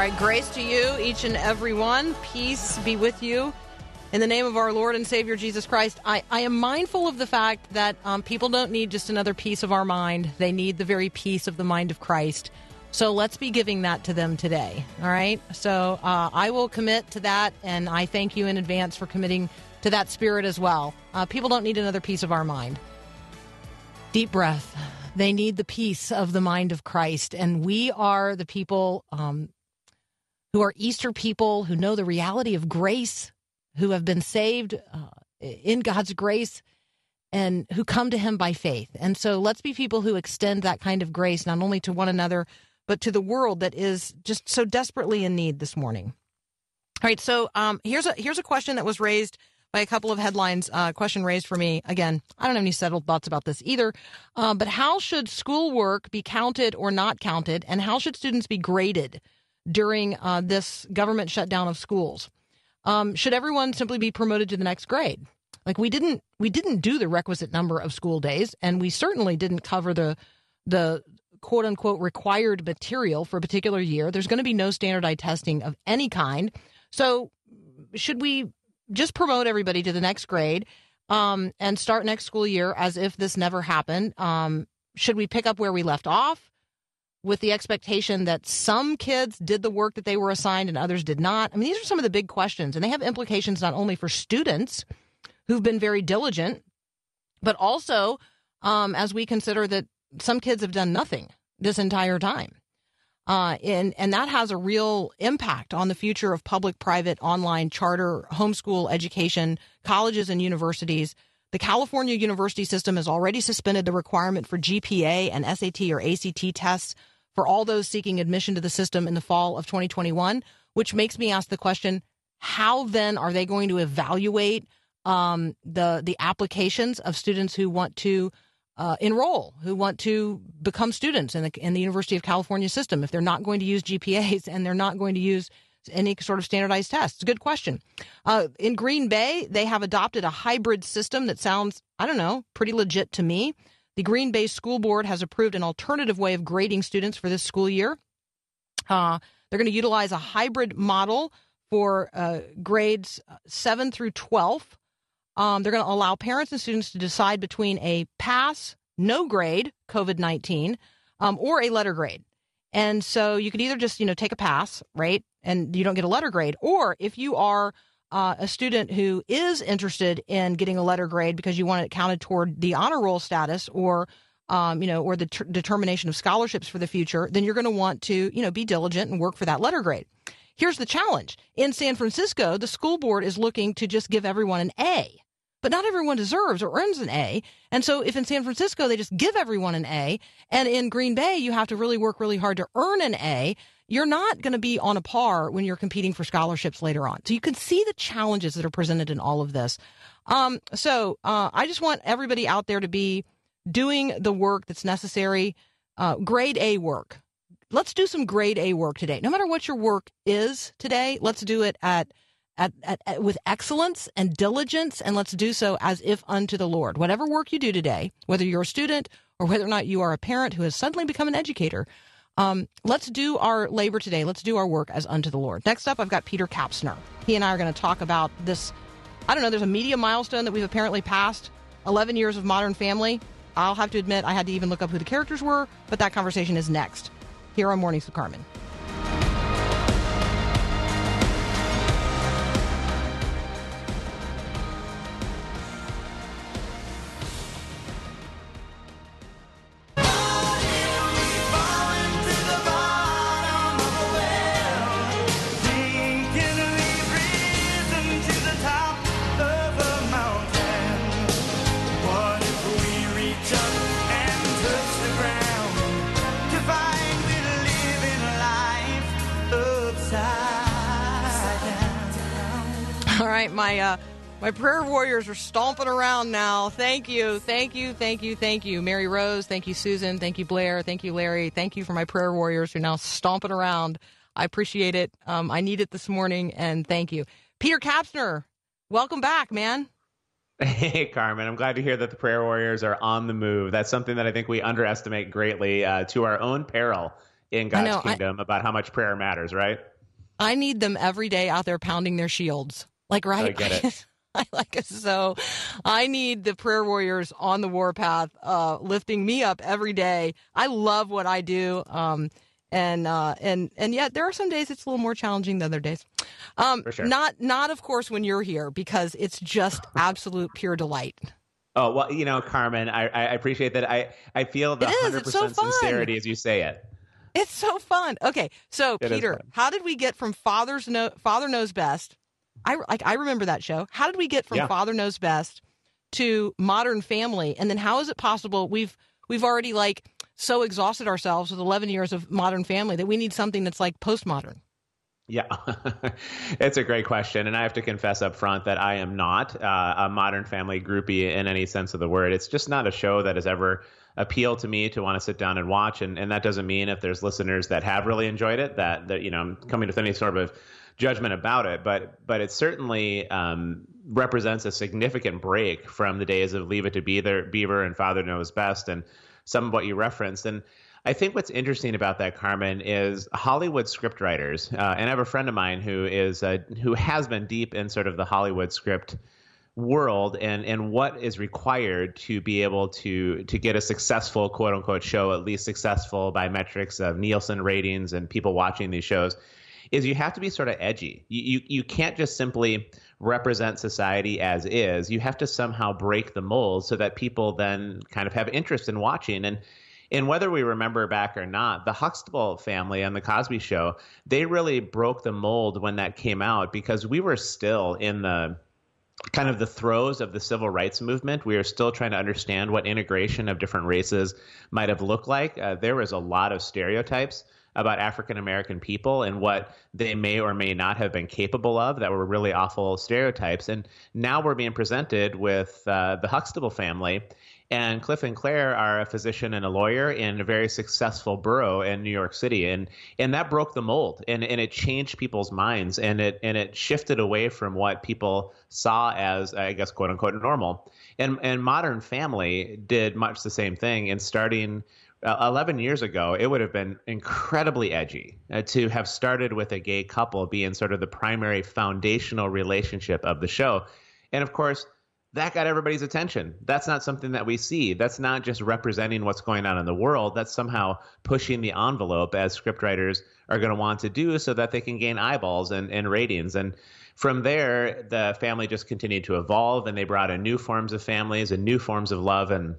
right, grace to you, each and every one. Peace be with you. In the name of our Lord and Savior Jesus Christ, I, I am mindful of the fact that um, people don't need just another piece of our mind. They need the very piece of the mind of Christ. So let's be giving that to them today. All right. So uh, I will commit to that, and I thank you in advance for committing to that spirit as well. Uh, people don't need another piece of our mind. Deep breath. They need the peace of the mind of Christ. And we are the people um, who are Easter people who know the reality of grace, who have been saved uh, in God's grace, and who come to Him by faith. And so let's be people who extend that kind of grace not only to one another, but to the world that is just so desperately in need this morning. All right, so um, here's a here's a question that was raised by a couple of headlines. Uh, question raised for me again. I don't have any settled thoughts about this either. Uh, but how should schoolwork be counted or not counted, and how should students be graded during uh, this government shutdown of schools? Um, should everyone simply be promoted to the next grade? Like we didn't we didn't do the requisite number of school days, and we certainly didn't cover the the quote unquote required material for a particular year. There's going to be no standardized testing of any kind. So should we just promote everybody to the next grade um, and start next school year as if this never happened? Um, should we pick up where we left off with the expectation that some kids did the work that they were assigned and others did not? I mean, these are some of the big questions, and they have implications not only for students who've been very diligent, but also um, as we consider that some kids have done nothing this entire time. Uh, and, and that has a real impact on the future of public, private, online, charter, homeschool education, colleges, and universities. The California university system has already suspended the requirement for GPA and SAT or ACT tests for all those seeking admission to the system in the fall of 2021, which makes me ask the question how then are they going to evaluate um, the, the applications of students who want to uh, enroll, who want to become students in the, in the University of California system if they're not going to use GPAs and they're not going to use any sort of standardized tests? Good question. Uh, in Green Bay, they have adopted a hybrid system that sounds, I don't know, pretty legit to me. The Green Bay School Board has approved an alternative way of grading students for this school year. Uh, they're going to utilize a hybrid model for uh, grades 7 through 12. Um, they're going to allow parents and students to decide between a pass, no grade, COVID 19, um, or a letter grade. And so you could either just, you know, take a pass, right? And you don't get a letter grade. Or if you are uh, a student who is interested in getting a letter grade because you want it counted toward the honor roll status or, um, you know, or the ter- determination of scholarships for the future, then you're going to want to, you know, be diligent and work for that letter grade. Here's the challenge. In San Francisco, the school board is looking to just give everyone an A but not everyone deserves or earns an A. And so if in San Francisco they just give everyone an A, and in Green Bay you have to really work really hard to earn an A, you're not going to be on a par when you're competing for scholarships later on. So you can see the challenges that are presented in all of this. Um, so uh, I just want everybody out there to be doing the work that's necessary, uh, grade A work. Let's do some grade A work today. No matter what your work is today, let's do it at at, at, at, with excellence and diligence, and let's do so as if unto the Lord. Whatever work you do today, whether you're a student or whether or not you are a parent who has suddenly become an educator, um, let's do our labor today. Let's do our work as unto the Lord. Next up, I've got Peter Kapsner. He and I are going to talk about this. I don't know, there's a media milestone that we've apparently passed 11 years of Modern Family. I'll have to admit, I had to even look up who the characters were, but that conversation is next here on Mornings with Carmen. My uh, my prayer warriors are stomping around now. Thank you, thank you, thank you, thank you, Mary Rose. Thank you, Susan. Thank you, Blair. Thank you, Larry. Thank you for my prayer warriors who are now stomping around. I appreciate it. Um, I need it this morning, and thank you, Peter Kapsner. Welcome back, man. Hey, Carmen. I'm glad to hear that the prayer warriors are on the move. That's something that I think we underestimate greatly uh, to our own peril in God's know, I- kingdom about how much prayer matters, right? I need them every day out there pounding their shields. Like, right? I get it. I like it so. I need the prayer warriors on the warpath, uh, lifting me up every day. I love what I do. Um, and, uh, and, and yet there are some days it's a little more challenging than other days. Um, sure. not, not of course when you're here because it's just absolute pure delight. Oh, well, you know, Carmen, I, I appreciate that. I, I feel the 100% so sincerity as you say it. It's so fun. Okay, so It Peter, how did we get from Father's no, Father Knows Best? I like I remember that show. How did we get from Yeah. Father Knows Best to Modern Family? And then how is it possible we've we've already like so exhausted ourselves with 11 years of Modern Family that we need something that's like postmodern? Yeah, it's a great question. And I have to confess up front that I am not uh, a modern family groupie in any sense of the word. It's just not a show that has ever appealed to me to want to sit down and watch. And, and that doesn't mean if there's listeners that have really enjoyed it that, that you know, I'm coming with any sort of judgment about it. But, but it certainly um, represents a significant break from the days of Leave It to Beaver, Beaver and Father Knows Best and some of what you referenced. And I think what's interesting about that, Carmen, is Hollywood scriptwriters, uh, and I have a friend of mine who is who has been deep in sort of the Hollywood script world and and what is required to be able to to get a successful quote unquote show, at least successful by metrics of Nielsen ratings and people watching these shows, is you have to be sort of edgy. You you, you can't just simply represent society as is. You have to somehow break the mold so that people then kind of have interest in watching and and whether we remember back or not, the Huxtable family on the Cosby Show, they really broke the mold when that came out because we were still in the kind of the throes of the civil rights movement. We are still trying to understand what integration of different races might have looked like. Uh, there was a lot of stereotypes about African American people and what they may or may not have been capable of that were really awful stereotypes. And now we're being presented with uh, the Huxtable family. And Cliff and Claire are a physician and a lawyer in a very successful borough in New York City, and and that broke the mold, and and it changed people's minds, and it and it shifted away from what people saw as I guess quote unquote normal, and and Modern Family did much the same thing, and starting. Uh, 11 years ago, it would have been incredibly edgy uh, to have started with a gay couple being sort of the primary foundational relationship of the show. And of course, that got everybody's attention. That's not something that we see. That's not just representing what's going on in the world. That's somehow pushing the envelope as scriptwriters are going to want to do so that they can gain eyeballs and, and ratings. And from there, the family just continued to evolve and they brought in new forms of families and new forms of love and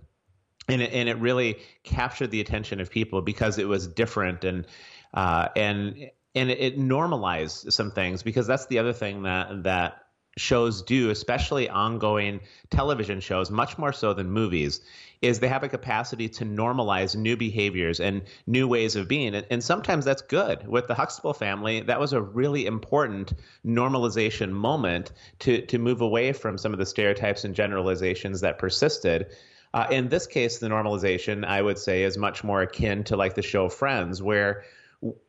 and it, and it really captured the attention of people because it was different and uh, and and it normalized some things because that's the other thing that that shows do, especially ongoing television shows, much more so than movies, is they have a capacity to normalize new behaviors and new ways of being. And, and sometimes that's good. With the Huxtable family, that was a really important normalization moment to, to move away from some of the stereotypes and generalizations that persisted. Uh, in this case, the normalization, I would say, is much more akin to like the show Friends, where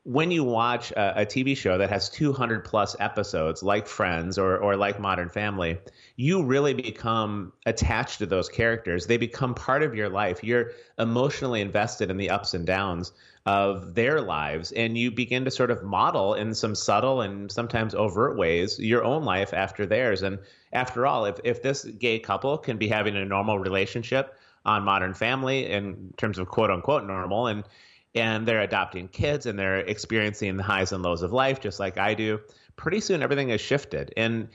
when you watch a, a, TV show that has 200 plus episodes, like Friends or, or like Modern Family, you really become attached to those characters. They become part of your life. You're emotionally invested in the ups and downs of their lives, and you begin to sort of model in some subtle and sometimes overt ways your own life after theirs. And after all, if, if this gay couple can be having a normal relationship on Modern Family in terms of quote unquote normal, and and they're adopting kids and they're experiencing the highs and lows of life just like I do. Pretty soon everything has shifted. And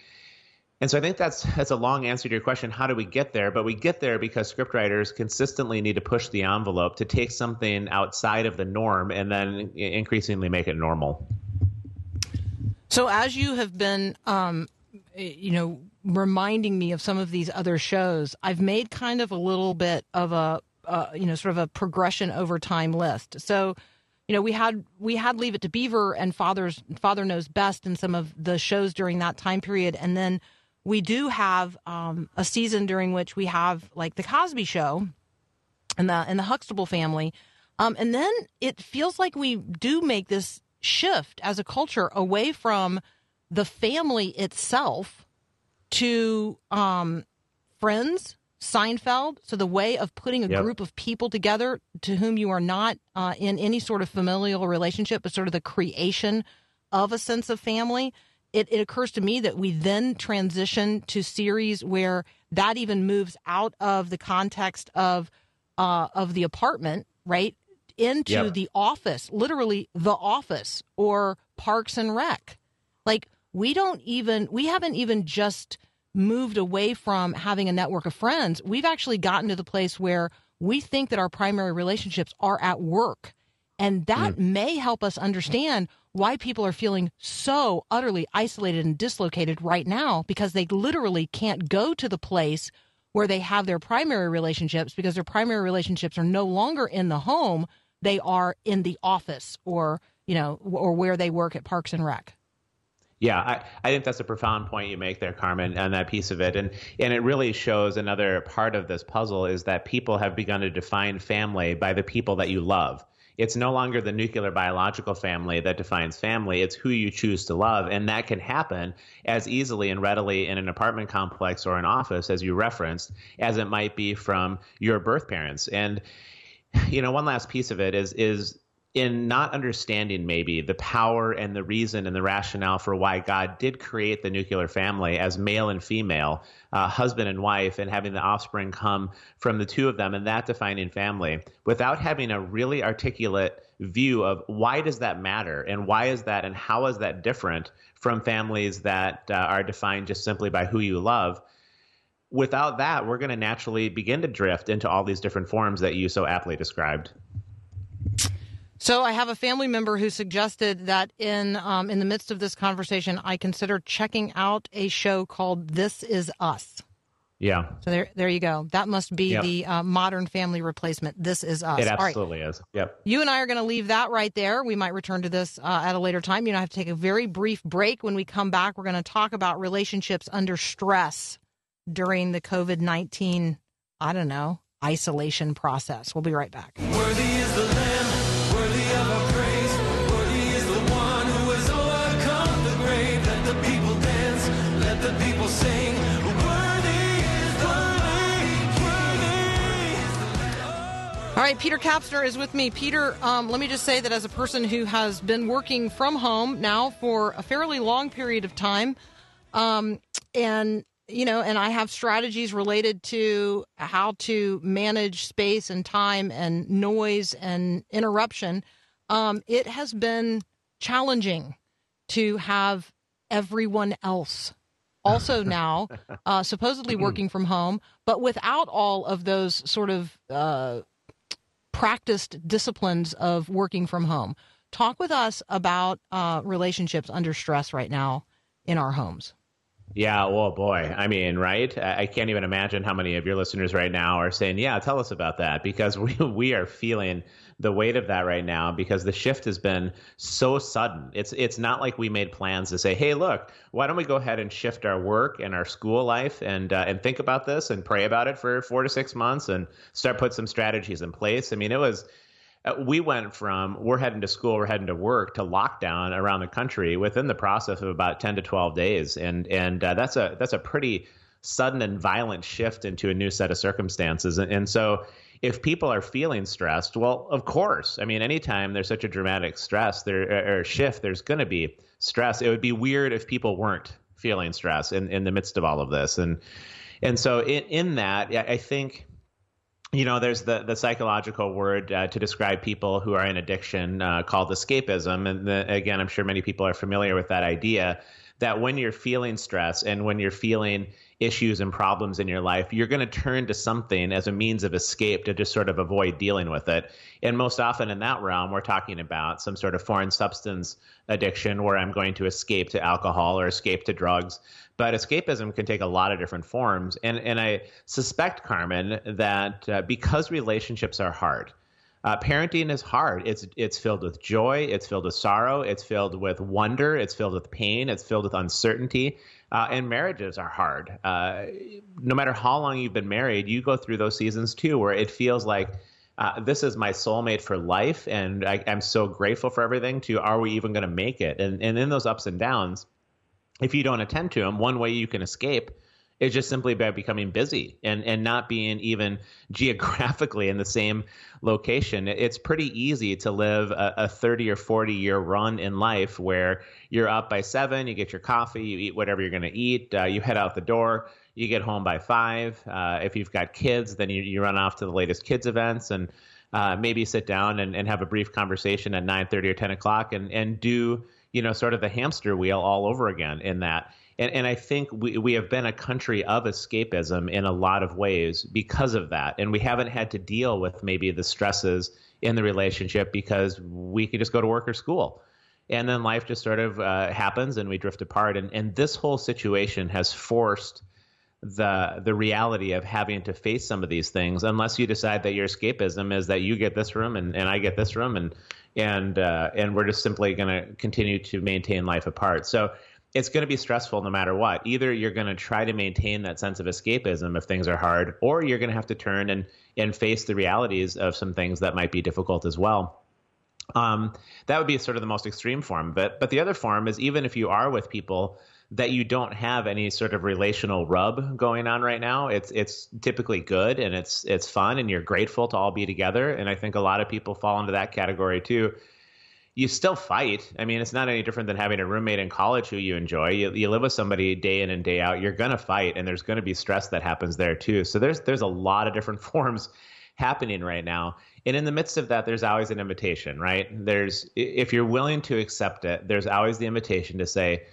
and so I think that's that's a long answer to your question. How do we get there? But we get there because scriptwriters consistently need to push the envelope to take something outside of the norm and then increasingly make it normal. So as you have been, um, you know, reminding me of some of these other shows, I've made kind of a little bit of a uh, you know, sort of a progression over time list. So you know, we had we had Leave It to Beaver and Father's Father Knows Best in some of the shows during that time period, and then we do have um, a season during which we have like the Cosby Show and the and the Huxtable family, um, and then it feels like we do make this shift as a culture away from the family itself to um, friends, Seinfeld. So the way of putting a Yep. group of people together to whom you are not uh, in any sort of familial relationship, but sort of the creation of a sense of family. It, it occurs to me that we then transition to series where that even moves out of the context of uh, of the apartment, right, into Yep. the office, literally the office or Parks and Rec. Like we don't even we haven't even just moved away from having a network of friends. We've actually gotten to the place where we think that our primary relationships are at work. And that hmm. may help us understand why people are feeling so utterly isolated and dislocated right now because they literally can't go to the place where they have their primary relationships because their primary relationships are no longer in the home, they are in the office or, you know, or where they work at Parks and Rec. Yeah, I, I think that's a profound point you make there, Carmen, on that piece of it. And and it really shows another part of this puzzle is that people have begun to define family by the people that you love. It's no longer the nuclear biological family that defines family. It's who you choose to love. And that can happen as easily and readily in an apartment complex or an office, as you referenced, as it might be from your birth parents. And you know, one last piece of it is is in not understanding maybe the power and the reason and the rationale for why God did create the nuclear family as male and female, uh, husband and wife, and having the offspring come from the two of them and that defining family, without having a really articulate view of why does that matter and why is that and how is that different from families that uh, are defined just simply by who you love without that, we're going to naturally begin to drift into all these different forms that you so aptly described. So I have a family member who suggested that in um, in the midst of this conversation, I consider checking out a show called This Is Us. Yeah, So there, there you go. That must be Yep. the uh, modern family replacement. This is us. it All right. absolutely is. Yep. You and I are going to leave that right there. We might return to this uh, at a later time. You know, I have to take a very brief break. When we come back, we're going to talk about relationships under stress during the COVID 19, I don't know, isolation process. We'll be right back. All right, Peter Kapsner is with me. Peter, um, let me just say that as a person who has been working from home now for a fairly long period of time, um, and you know, and I have strategies related to how to manage space and time and noise and interruption. Um, it has been challenging to have everyone else also now uh, supposedly working from home, but without all of those sort of uh, practiced disciplines of working from home. Talk with us about uh, relationships under stress right now in our homes. Yeah, well, boy. I mean, right? I can't even imagine how many of your listeners right now are saying, "Yeah, tell us about that," because we we are feeling the weight of that right now because the shift has been so sudden. It's it's not like we made plans to say, "Hey, look, why don't we go ahead and shift our work and our school life and uh, and think about this and pray about it for four to six months and start put some strategies in place." I mean, it was we went from we're heading to school, we're heading to work to lockdown around the country within the process of about 10 to 12 days. And, and uh, that's a, that's a pretty sudden and violent shift into a new set of circumstances. And, and so if people are feeling stressed, well, of course, I mean, anytime there's such a dramatic stress there or shift, there's going to be stress. It would be weird if people weren't feeling stress in, in the midst of all of this. And, and so in, in that, I think, you know, there's the, the psychological word uh, to describe people who are in addiction uh, called escapism. And the, again, I'm sure many people are familiar with that idea that when you're feeling stress and when you're feeling issues and problems in your life, you're going to turn to something as a means of escape to just sort of avoid dealing with it. And most often in that realm, we're talking about some sort of foreign substance addiction where I'm going to escape to alcohol or escape to drugs. But escapism can take a lot of different forms. And, and I suspect, Carmen, that uh, because relationships are hard, uh, parenting is hard. It's it's filled with joy. It's filled with sorrow. It's filled with wonder. It's filled with pain. It's filled with uncertainty. Uh, and marriages are hard. Uh, no matter how long you've been married, you go through those seasons too, where it feels like uh, this is my soulmate for life, and I, I'm so grateful for everything. To are we even going to make it? And and in those ups and downs, if you don't attend to them, one way you can escape is just simply about becoming busy and, and not being even geographically in the same location. It's pretty easy to live a, a 30 or 40 year run in life where you're up by seven, you get your coffee, you eat whatever you're going to eat, uh, you head out the door, you get home by five. Uh, if you've got kids, then you, you run off to the latest kids events and uh, maybe sit down and, and have a brief conversation at 9.30 or 10 o'clock and, and do, you know, sort of the hamster wheel all over again in that. And, and I think we, we have been a country of escapism in a lot of ways because of that. And we haven't had to deal with maybe the stresses in the relationship because we could just go to work or school. And then life just sort of uh, happens and we drift apart. And, and this whole situation has forced the the reality of having to face some of these things unless you decide that your escapism is that you get this room and, and I get this room and and uh, and we're just simply going to continue to maintain life apart. So it's going to be stressful no matter what. Either you're going to try to maintain that sense of escapism if things are hard, or you're going to have to turn and and face the realities of some things that might be difficult as well. Um, that would be sort of the most extreme form. But but the other form is even if you are with people that you don't have any sort of relational rub going on right now. It's it's typically good and it's it's fun and you're grateful to all be together. And I think a lot of people fall into that category too. You still fight. I mean, it's not any different than having a roommate in college who you enjoy. You, you live with somebody day in and day out. You're gonna fight, and there's gonna be stress that happens there too. So there's there's a lot of different forms happening right now. And in the midst of that, there's always an invitation, right? There's if you're willing to accept it, there's always the invitation to say,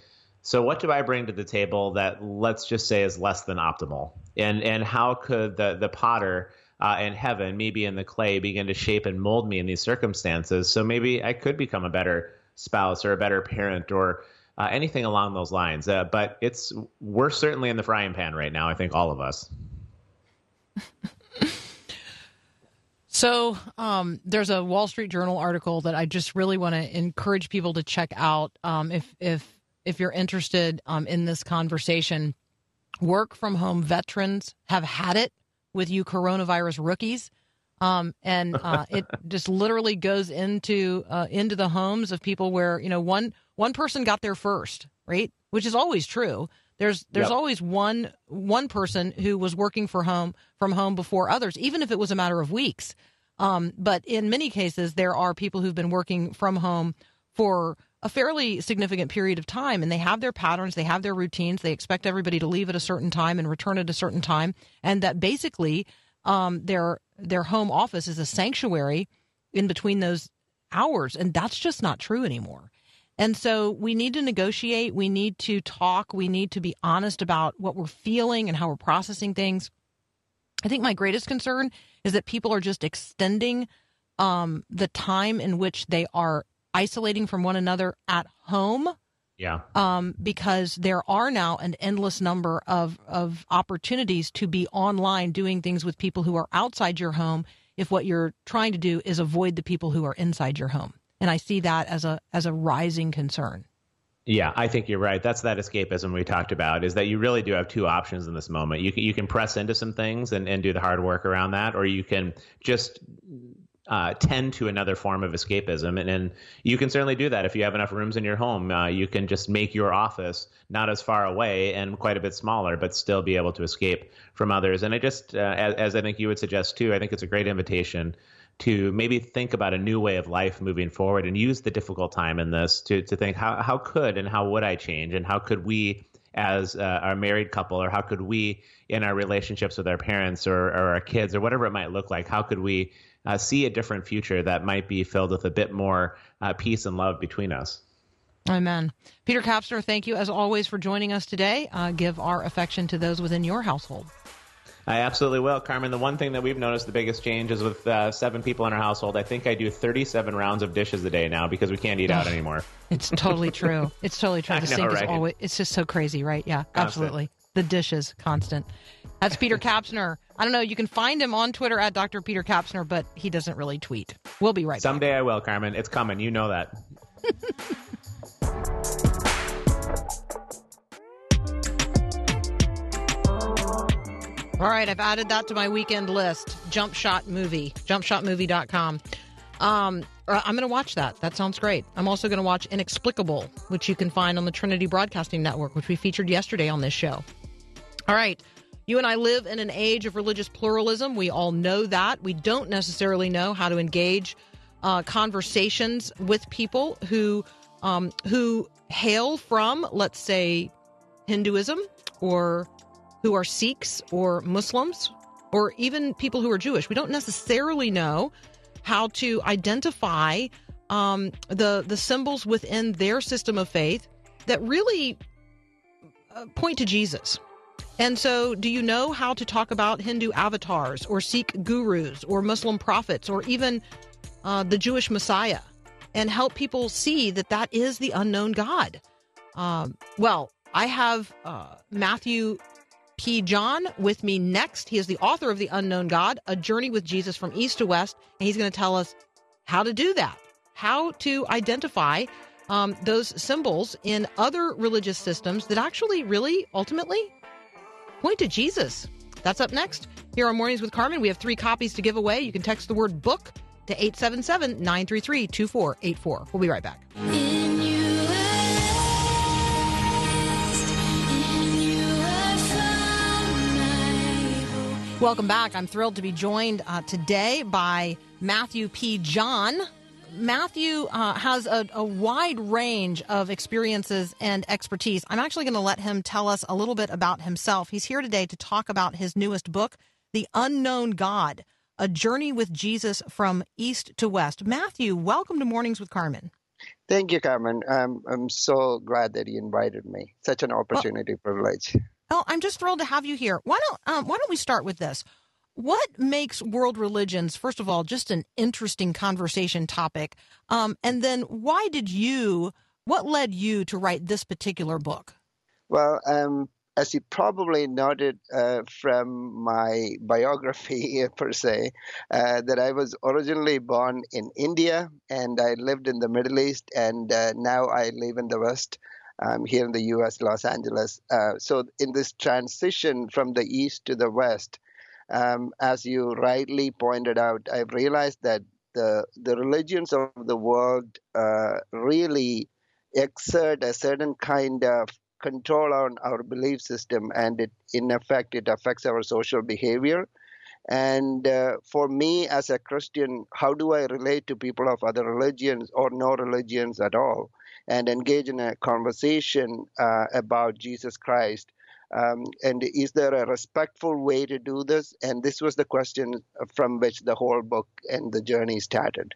so what do I bring to the table that let's just say is less than optimal? And and how could the the potter uh, in heaven, maybe in the clay, begin to shape and mold me in these circumstances? So maybe I could become a better spouse or a better parent or uh, anything along those lines. Uh, but it's we're certainly in the frying pan right now. I think all of us. So um, there's a Wall Street Journal article that I just really want to encourage people to check out. Um, if if if you're interested um, in this conversation, work from home veterans have had it with you coronavirus rookies. Um, and uh, it just literally goes into uh, into the homes of people where you know one one person got there first, right? Which is always true. There's there's Yep. always one one person who was working for home from home before others, even if it was a matter of weeks. Um, but in many cases, there are people who've been working from home for a fairly significant period of time, and they have their patterns, they have their routines. They expect everybody to leave at a certain time and return at a certain time, and that basically um, their their home office is a sanctuary in between those hours, and that's just not true anymore. And so we need to negotiate. We need to talk. We need to be honest about what we're feeling and how we're processing things. I think my greatest concern is that people are just extending um, the time in which they are isolating from one another at home Yeah. um, because there are now an endless number of, of opportunities to be online doing things with people who are outside your home if what you're trying to do is avoid the people who are inside your home. And I see that as a as a rising concern. Yeah, I think you're right. That's that escapism we talked about is that you really do have two options in this moment. You can, you can press into some things and, and do the hard work around that, or you can just uh, tend to another form of escapism. And, and you can certainly do that if you have enough rooms in your home. Uh, you can just make your office not as far away and quite a bit smaller, but still be able to escape from others. And I just, uh, as, as I think you would suggest too, I think it's a great invitation to maybe think about a new way of life moving forward and use the difficult time in this to, to think how, how could and how would I change and how could we as uh, our married couple or how could we in our relationships with our parents or, or our kids or whatever it might look like how could we uh, see a different future that might be filled with a bit more uh, peace and love between us Amen. Peter Kapsner, thank you as always for joining us today. Uh, give our affection to those within your household. I absolutely will, Carmen. The one thing that we've noticed the biggest change is with uh, seven people in our household. I think I do 37 rounds of dishes a day now because we can't eat out anymore. It's totally true. It's totally true. The know, sink is always, it's just so crazy, right? Yeah, absolutely. The dishes, constant. That's Peter Kapsner. I don't know. You can find him on Twitter at Dr. Peter Kapsner, but he doesn't really tweet. We'll be right back. Someday I will, Carmen. It's coming. You know that. All right, I've added that to my weekend list. Jump Shot Movie, jumpshotmovie.com. Um, uh, I'm going to watch that. That sounds great. I'm also going to watch Inexplicable, which you can find on the Trinity Broadcasting Network, which we featured yesterday on this show. All right. You and I live in an age of religious pluralism. We all know that. We don't necessarily know how to engage uh, conversations with people who um, who hail from, let's say, Hinduism or who are Sikhs or Muslims or even people who are Jewish. We don't necessarily know how to identify um, the the symbols within their system of faith that really uh, point to Jesus. And so, do you know how to talk about Hindu avatars or Sikh gurus or Muslim prophets or even uh, the Jewish Messiah and help people see that that is the unknown God? Um, well, I have uh, Mathew P. John with me next. He is the author of The Unknown God, A Journey with Jesus from East to West. And he's going to tell us how to do that, how to identify um, those symbols in other religious systems that actually, really, ultimately point to Jesus. That's up next. Here on Mornings with Carmen, we have three copies to give away. You can text the word book to 877 933 2484. We'll be right back. In you I rest, in you I found my hope. Welcome back. I'm thrilled to be joined uh, today by Mathew P. John. Mathew uh, has a, a wide range of experiences and expertise. I'm actually going to let him tell us a little bit about himself. He's here today to talk about his newest book, The Unknown God A Journey with Jesus from East to West. Mathew, welcome to Mornings with Carmen. Thank you, Carmen. Um, I'm so glad that you invited me. Such an opportunity, privilege. Oh, I'm just thrilled to have you here. Why don't um, Why don't we start with this? What makes world religions, first of all, just an interesting conversation topic, um, and then why did you? What led you to write this particular book? Well, um, as you probably noted uh, from my biography, per se, uh, that I was originally born in India and I lived in the Middle East, and uh, now I live in the West. um, here in the U.S., Los Angeles. Uh, so in this transition from the East to the West, um, as you rightly pointed out, I've realized that the the religions of the world uh, really exert a certain kind of control on our belief system, and it in effect it affects our social behavior. And uh, for me as a Christian, how do I relate to people of other religions or no religions at all, and engage in a conversation uh, about Jesus Christ? Um, and is there a respectful way to do this? And this was the question from which the whole book and the journey started.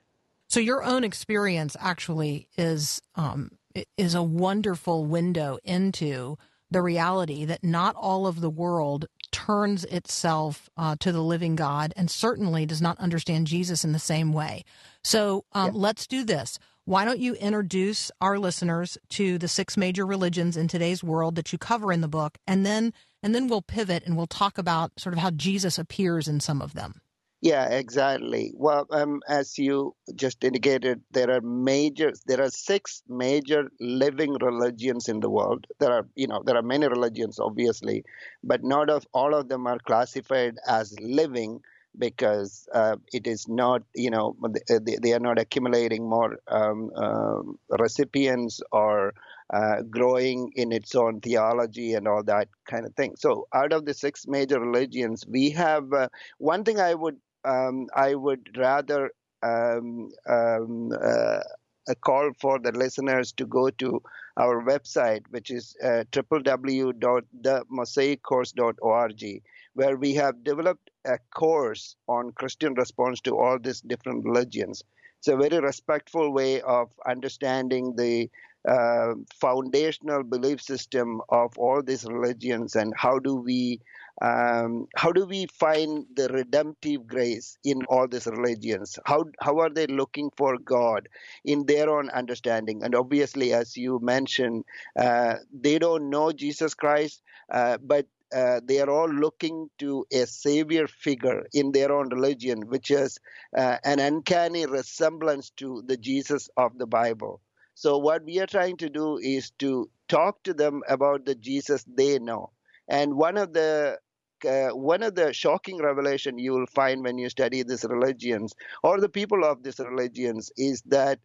So your own experience actually is um, is a wonderful window into the reality that not all of the world turns itself uh, to the living God, and certainly does not understand Jesus in the same way. So um, let's do this. Why don't you introduce our listeners to the six major religions in today's world that you cover in the book, and then and then we'll pivot and we'll talk about sort of how Jesus appears in some of them. Yeah, exactly. Well, um, as you just indicated, there are major, there are six major living religions in the world. There are, you know, there are many religions, obviously, but not of all of them are classified as living because uh, it is not, you know, they, they are not accumulating more um, um recipients or uh, growing in its own theology and all that kind of thing. So, out of the six major religions, we have uh, one thing I would um, I would rather um, um, uh, a call for the listeners to go to our website, which is uh, www.themosaiccourse.org, where we have developed a course on Christian response to all these different religions. It's a very respectful way of understanding the uh, foundational belief system of all these religions and how do we um, how do we find the redemptive grace in all these religions? How how are they looking for God in their own understanding? And obviously, as you mentioned, uh, they don't know Jesus Christ, uh, but uh, they are all looking to a savior figure in their own religion, which is uh, an uncanny resemblance to the Jesus of the Bible. So, what we are trying to do is to talk to them about the Jesus they know. And one of the uh, one of the shocking revelation you will find when you study these religions or the people of these religions is that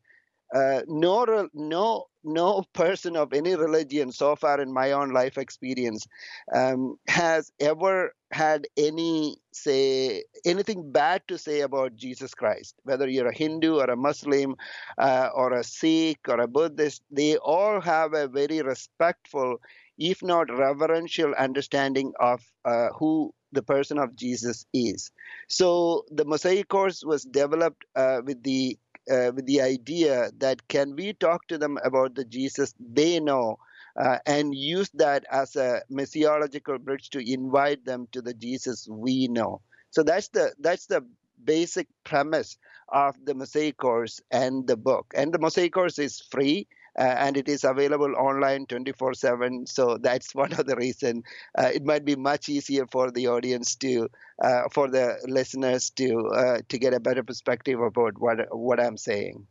uh, no, no, no person of any religion so far in my own life experience um, has ever had any say anything bad to say about Jesus Christ. Whether you're a Hindu or a Muslim uh, or a Sikh or a Buddhist, they all have a very respectful, if not reverential, understanding of uh, who the person of Jesus is. So the Mosaic course was developed uh, with the uh, with the idea that can we talk to them about the Jesus they know uh, and use that as a missiological bridge to invite them to the Jesus we know. So that's the that's the basic premise of the Mosaic course and the book. And the Mosaic course is free. Uh, and it is available online 24/7. So that's one of the reason uh, it might be much easier for the audience to, uh, for the listeners to to get a better perspective about what what I'm saying.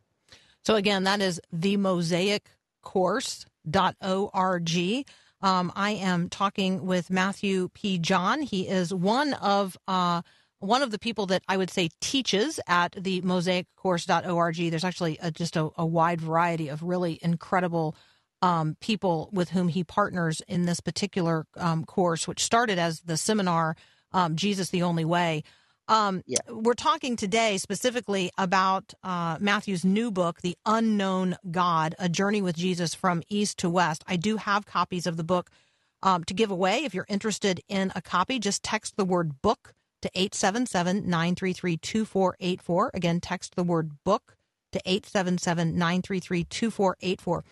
So again, that is the Mosaic Course.org. Um, I am talking with Mathew P. John. He is one of uh, one of the people that I would say teaches at the mosaiccourse.org. There's actually a, just a, a, wide variety of really incredible um, people with whom he partners in this particular um, course, which started as the seminar um, Jesus the Only Way. Um, Yeah. We're talking today specifically about uh, Mathew's new book, The Unknown God A Journey with Jesus from East to West. I do have copies of the book um, to give away. If you're interested in a copy, just text the word book to 877 933 2484. Again, text the word book to 877 933 2484.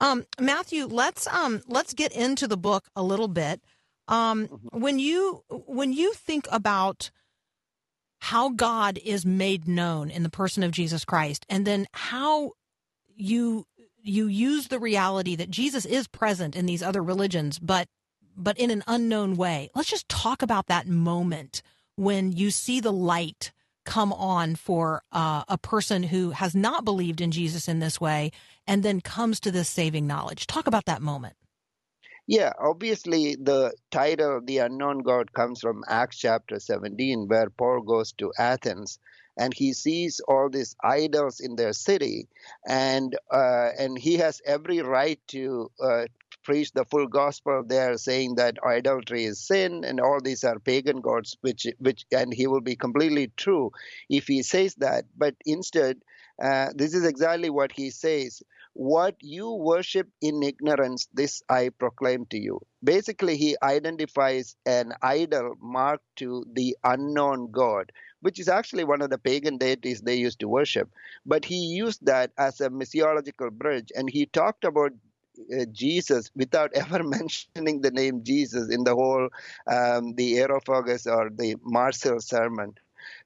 Um, Mathew, let's um, let's get into the book a little bit. Um, when you when you think about how God is made known in the person of Jesus Christ, and then how you you use the reality that Jesus is present in these other religions, but but in an unknown way. Let's just talk about that moment when you see the light come on for uh, a person who has not believed in Jesus in this way, and then comes to this saving knowledge. Talk about that moment. Yeah, obviously the title, The Unknown God, comes from Acts chapter 17, where Paul goes to Athens and he sees all these idols in their city, and uh, and he has every right to uh, preach the full gospel there, saying that idolatry is sin and all these are pagan gods, which which and he will be completely true if he says that. But instead, uh, this is exactly what he says what you worship in ignorance, this I proclaim to you. Basically, he identifies an idol marked to the unknown God, which is actually one of the pagan deities they used to worship. But he used that as a missiological bridge, and he talked about Jesus without ever mentioning the name Jesus in the whole um, the Areopagus or the Mars Hill sermon.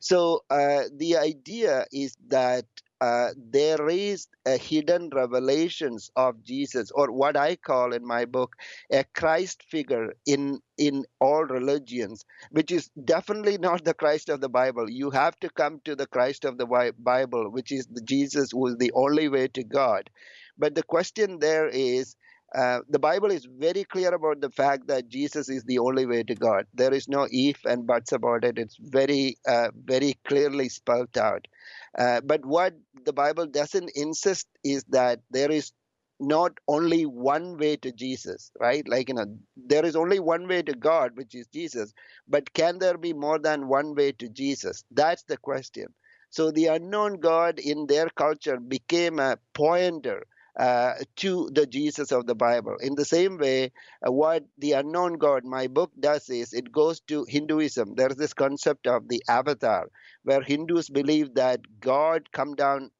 So uh, the idea is that uh, there is a hidden revelations of Jesus, or what I call in my book a Christ figure in in all religions, which is definitely not the Christ of the Bible. You have to come to the Christ of the Bible, which is the Jesus who is the only way to God. But the question there is. Uh, the Bible is very clear about the fact that Jesus is the only way to God. There is no if and buts about it. It's very, uh, very clearly spelled out. Uh, but what the Bible doesn't insist is that there is not only one way to Jesus, right? Like, you know, there is only one way to God, which is Jesus. But can there be more than one way to Jesus? That's the question. So the unknown God in their culture became a pointer uh, to the Jesus of the Bible. In the same way, uh, what the unknown God, my book does is it goes to Hinduism. There's this concept of the avatar, where Hindus believe that God come down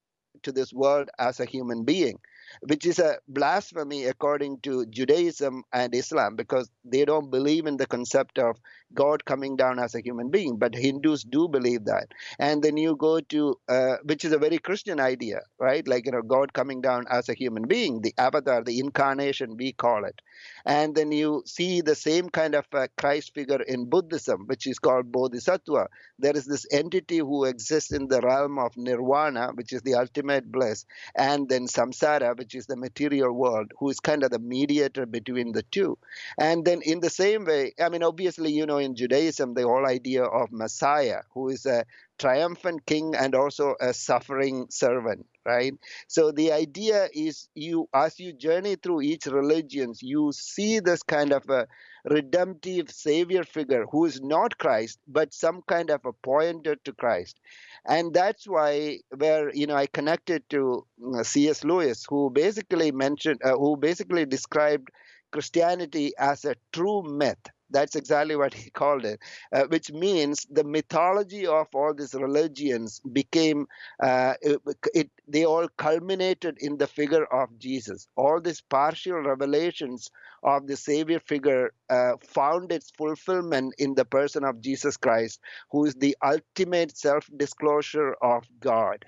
to this world as a human being, which is a blasphemy according to Judaism and Islam because they don't believe in the concept of God coming down as a human being. But Hindus do believe that. And then you go to, uh, which is a very Christian idea, right? Like, you know, God coming down as a human being, the avatar, the incarnation, we call it. And then you see the same kind of uh, Christ figure in Buddhism, which is called Bodhisattva. There is this entity who exists in the realm of nirvana, which is the ultimate bliss, and then samsara, which is the material world, who is kind of the mediator between the two. And then in the same way, I mean, obviously, you know, in Judaism, the whole idea of Messiah, who is a triumphant king and also a suffering servant right? So the idea is you as you journey through each religions you see this kind of a redemptive savior figure who is not christ but some kind of a pointer to christ. And that's why where you know i connected to uh, cs lewis who basically mentioned uh, who basically described christianity as a true myth that's exactly what he called it, uh, which means the mythology of all these religions became, uh, it, it, they all culminated in the figure of Jesus. All these partial revelations of the Savior figure uh, found its fulfillment in the person of Jesus Christ, who is the ultimate self disclosure of God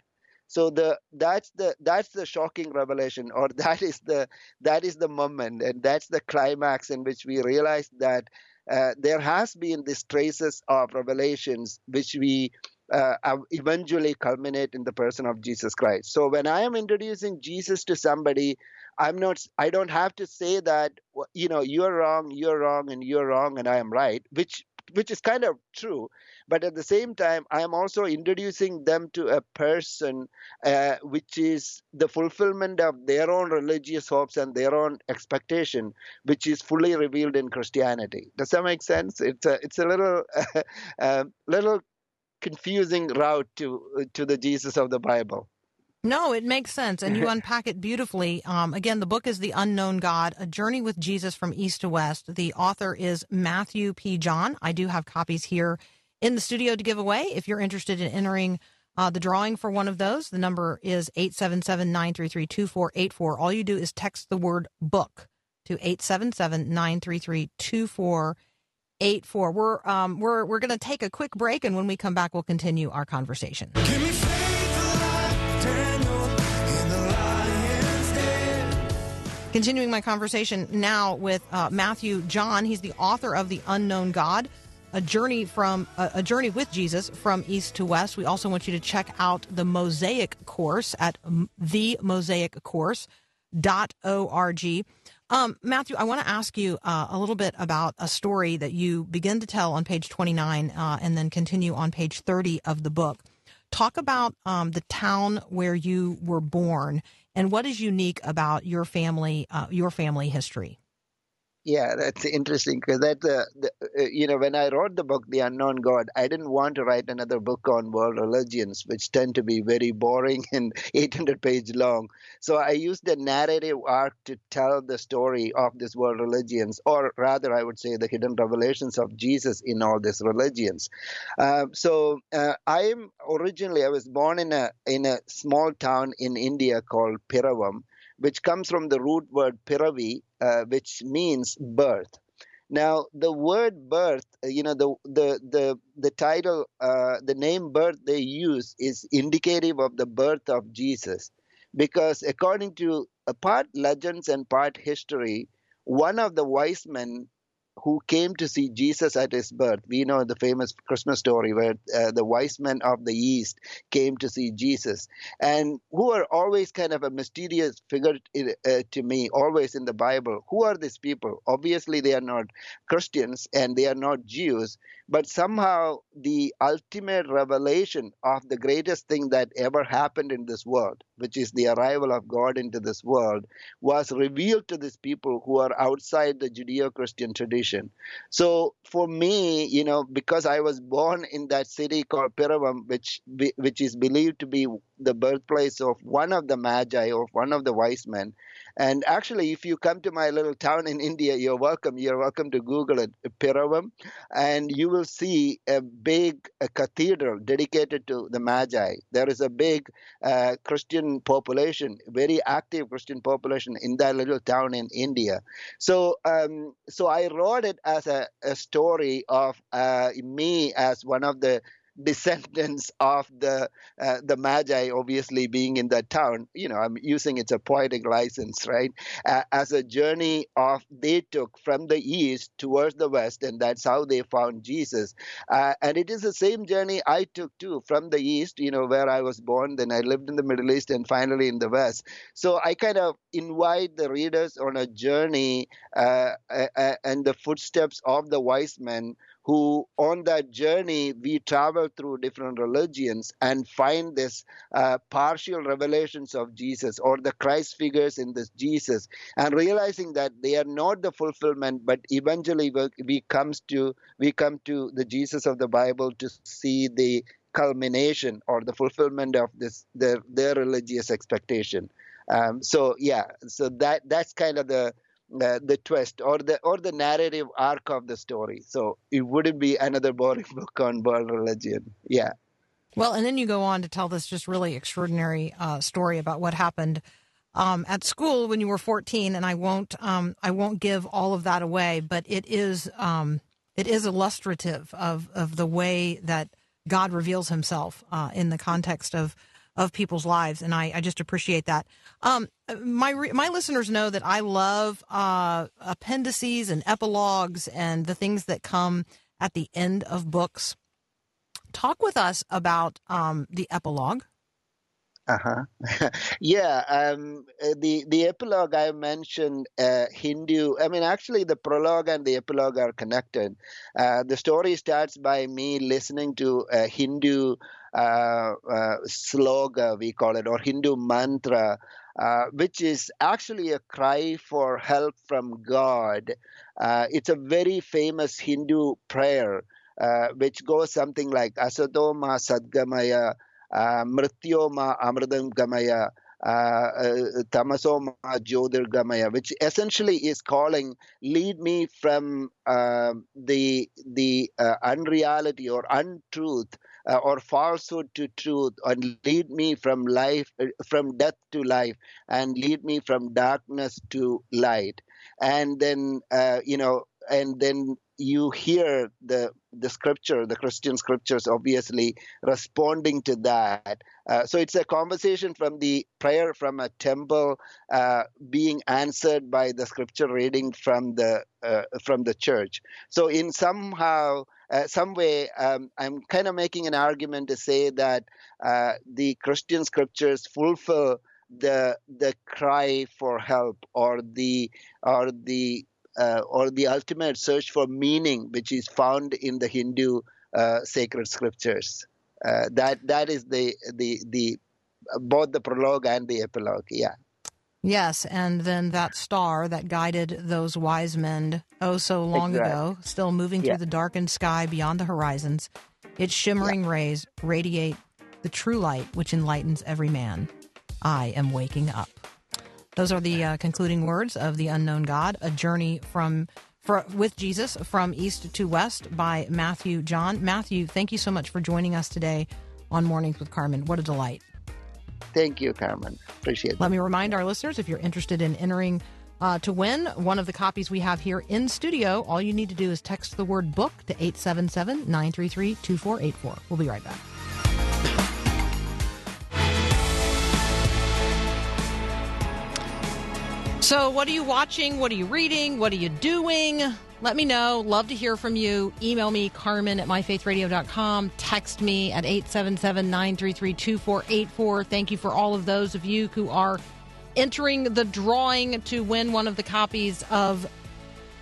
so the that's the that's the shocking revelation or that is the that is the moment and that's the climax in which we realize that uh, there has been these traces of revelations which we uh, eventually culminate in the person of Jesus Christ. So when I am introducing Jesus to somebody, I'm not I don't have to say that you know you're wrong, you're wrong, and you're wrong, and I am right, which which is kind of true. But at the same time, I am also introducing them to a person uh, which is the fulfillment of their own religious hopes and their own expectation, which is fully revealed in Christianity. Does that make sense? It's a it's a little uh, little confusing route to to the Jesus of the Bible. No, it makes sense, and you unpack it beautifully. Um, again, the book is The Unknown God A Journey with Jesus from East to West. The author is Mathew P. John. I do have copies here in the studio to give away. If you're interested in entering uh, the drawing for one of those, the number is 877 933 2484. All you do is text the word book to 877 933 2484. We're, um, we're, we're going to take a quick break, and when we come back, we'll continue our conversation. Continuing my conversation now with uh, Mathew John. He's the author of The Unknown God, a journey from a, a journey with Jesus from east to west. We also want you to check out the Mosaic course at m- themosaiccourse.org. Um, Mathew, I want to ask you uh, a little bit about a story that you begin to tell on page 29 uh, and then continue on page 30 of the book. Talk about um, the town where you were born and what is unique about your family, uh, your family history. Yeah, that's interesting because that uh, the, uh, you know when I wrote the book The Unknown God, I didn't want to write another book on world religions, which tend to be very boring and 800 page long. So I used the narrative arc to tell the story of these world religions, or rather, I would say the hidden revelations of Jesus in all these religions. Uh, so uh, I am originally I was born in a in a small town in India called Piravam which comes from the root word piravi, uh, which means birth. Now, the word birth, uh, you know, the the the the title, uh, the name birth they use is indicative of the birth of Jesus, because according to part legends and part history, one of the wise men who came to see Jesus at his birth. We know the famous Christmas story where uh, the wise men of the East came to see Jesus, and who are always kind of a mysterious figure uh, to me, always in the Bible. Who are these people? Obviously, they are not Christians and they are not Jews, but somehow the ultimate revelation of the greatest thing that ever happened in this world, which is the arrival of God into this world, was revealed to these people who are outside the Judeo Christian tradition. So for me, you know, because I was born in that city called Piravam, which which is believed to be the birthplace of one of the magi or one of the wise men. And actually, if you come to my little town in India, you're welcome. You're welcome to Google it, Piravam, and you will see a big a cathedral dedicated to the Magi. There is a big uh, Christian population, very active Christian population in that little town in India. So, um, so I wrote it as a, a story of uh, me as one of the descendants of the uh, the Magi, obviously being in that town. You know, I'm using it's a poetic license, right? Uh, as a journey of they took from the east towards the west, and that's how they found Jesus. Uh, and it is the same journey I took too, from the east, you know, where I was born. Then I lived in the Middle East, and finally in the west. So I kind of invite the readers on a journey uh, uh, and the footsteps of the wise men who on that journey we travel through different religions and find this uh, partial revelations of jesus or the christ figures in this jesus and realizing that they are not the fulfillment but eventually we, comes to we come to the jesus of the bible to see the culmination or the fulfillment of this their their religious expectation. Um, so yeah so that that's kind of the uh, the twist or the or the narrative arc of the story. So it wouldn't be another boring book on world religion. Yeah. Well, and then you go on to tell this just really extraordinary uh, story about what happened um, at school when you were 14, and I won't um, I won't give all of that away, but it is um, it is illustrative of of the way that God reveals Himself uh, in the context of of people's lives, and I, I just appreciate that. Um, my re- my listeners know that I love uh, appendices and epilogues and the things that come at the end of books. Talk with us about um, the epilogue. Uh-huh. yeah, um, uh, the the epilogue I mentioned uh, Hindu. I mean, actually, the prologue and the epilogue are connected. Uh, the story starts by me listening to a Hindu uh, uh, sloka, we call it, or Hindu mantra, uh, which is actually a cry for help from God. It's a very famous Hindu prayer, which goes something like Asadoma Sadgamaya. Uh, Mrityoma Amradam Gamaya, Tamasoma Jyotirgamaya, which essentially is calling, lead me from uh, the the uh, unreality or untruth uh, or falsehood to truth, and lead me from life, uh, from death to life, and lead me from darkness to light. And then uh, you know, and then you hear the the scripture, the Christian scriptures, obviously responding to that. Uh, so it's a conversation from the prayer from a temple uh, being answered by the scripture reading from the uh, from the church. So in somehow. Uh, some way, um, I'm kind of making an argument to say that uh, the Christian scriptures fulfill the the cry for help or the or the uh, or the ultimate search for meaning, which is found in the Hindu uh, sacred scriptures. Uh, that that is the the the both the prologue and the epilogue. Yeah. Yes, and then that star that guided those wise men oh so long Exactly. ago, still moving Yeah. through the darkened sky beyond the horizons, its shimmering rays radiate the true light which enlightens every man. I am waking up. Those are the uh, concluding words of the unknown God, a journey from for, with Jesus from east to west by Mathew John. Mathew, thank you so much for joining us today on Mornings with Carmen. What a delight. Thank you, Carmen. Appreciate it. Let me remind our listeners if you're interested in entering uh, to win one of the copies we have here in studio, all you need to do is text the word book to 877 933 2484. We'll be right back. So, what are you watching? What are you reading? What are you doing? Let me know. Love to hear from you. Email me, carmen at myfaithradio.com. Text me at 877 933 2484. Thank you for all of those of you who are entering the drawing to win one of the copies of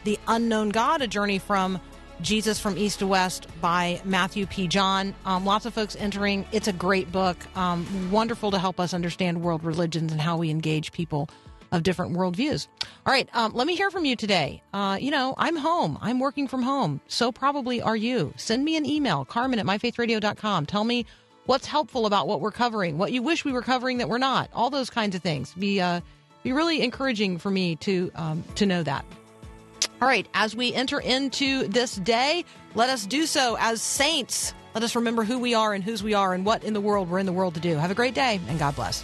The Unknown God, a journey from Jesus from East to West by Mathew P. John. Um, lots of folks entering. It's a great book. Um, wonderful to help us understand world religions and how we engage people of different worldviews. All right, um, let me hear from you today. Uh, you know, I'm home. I'm working from home. So probably are you. Send me an email, carmen at myfaithradio.com. Tell me what's helpful about what we're covering, what you wish we were covering that we're not, all those kinds of things. Be, uh, be really encouraging for me to, um, to know that. All right, as we enter into this day, let us do so as saints. Let us remember who we are and whose we are and what in the world we're in the world to do. Have a great day and God bless.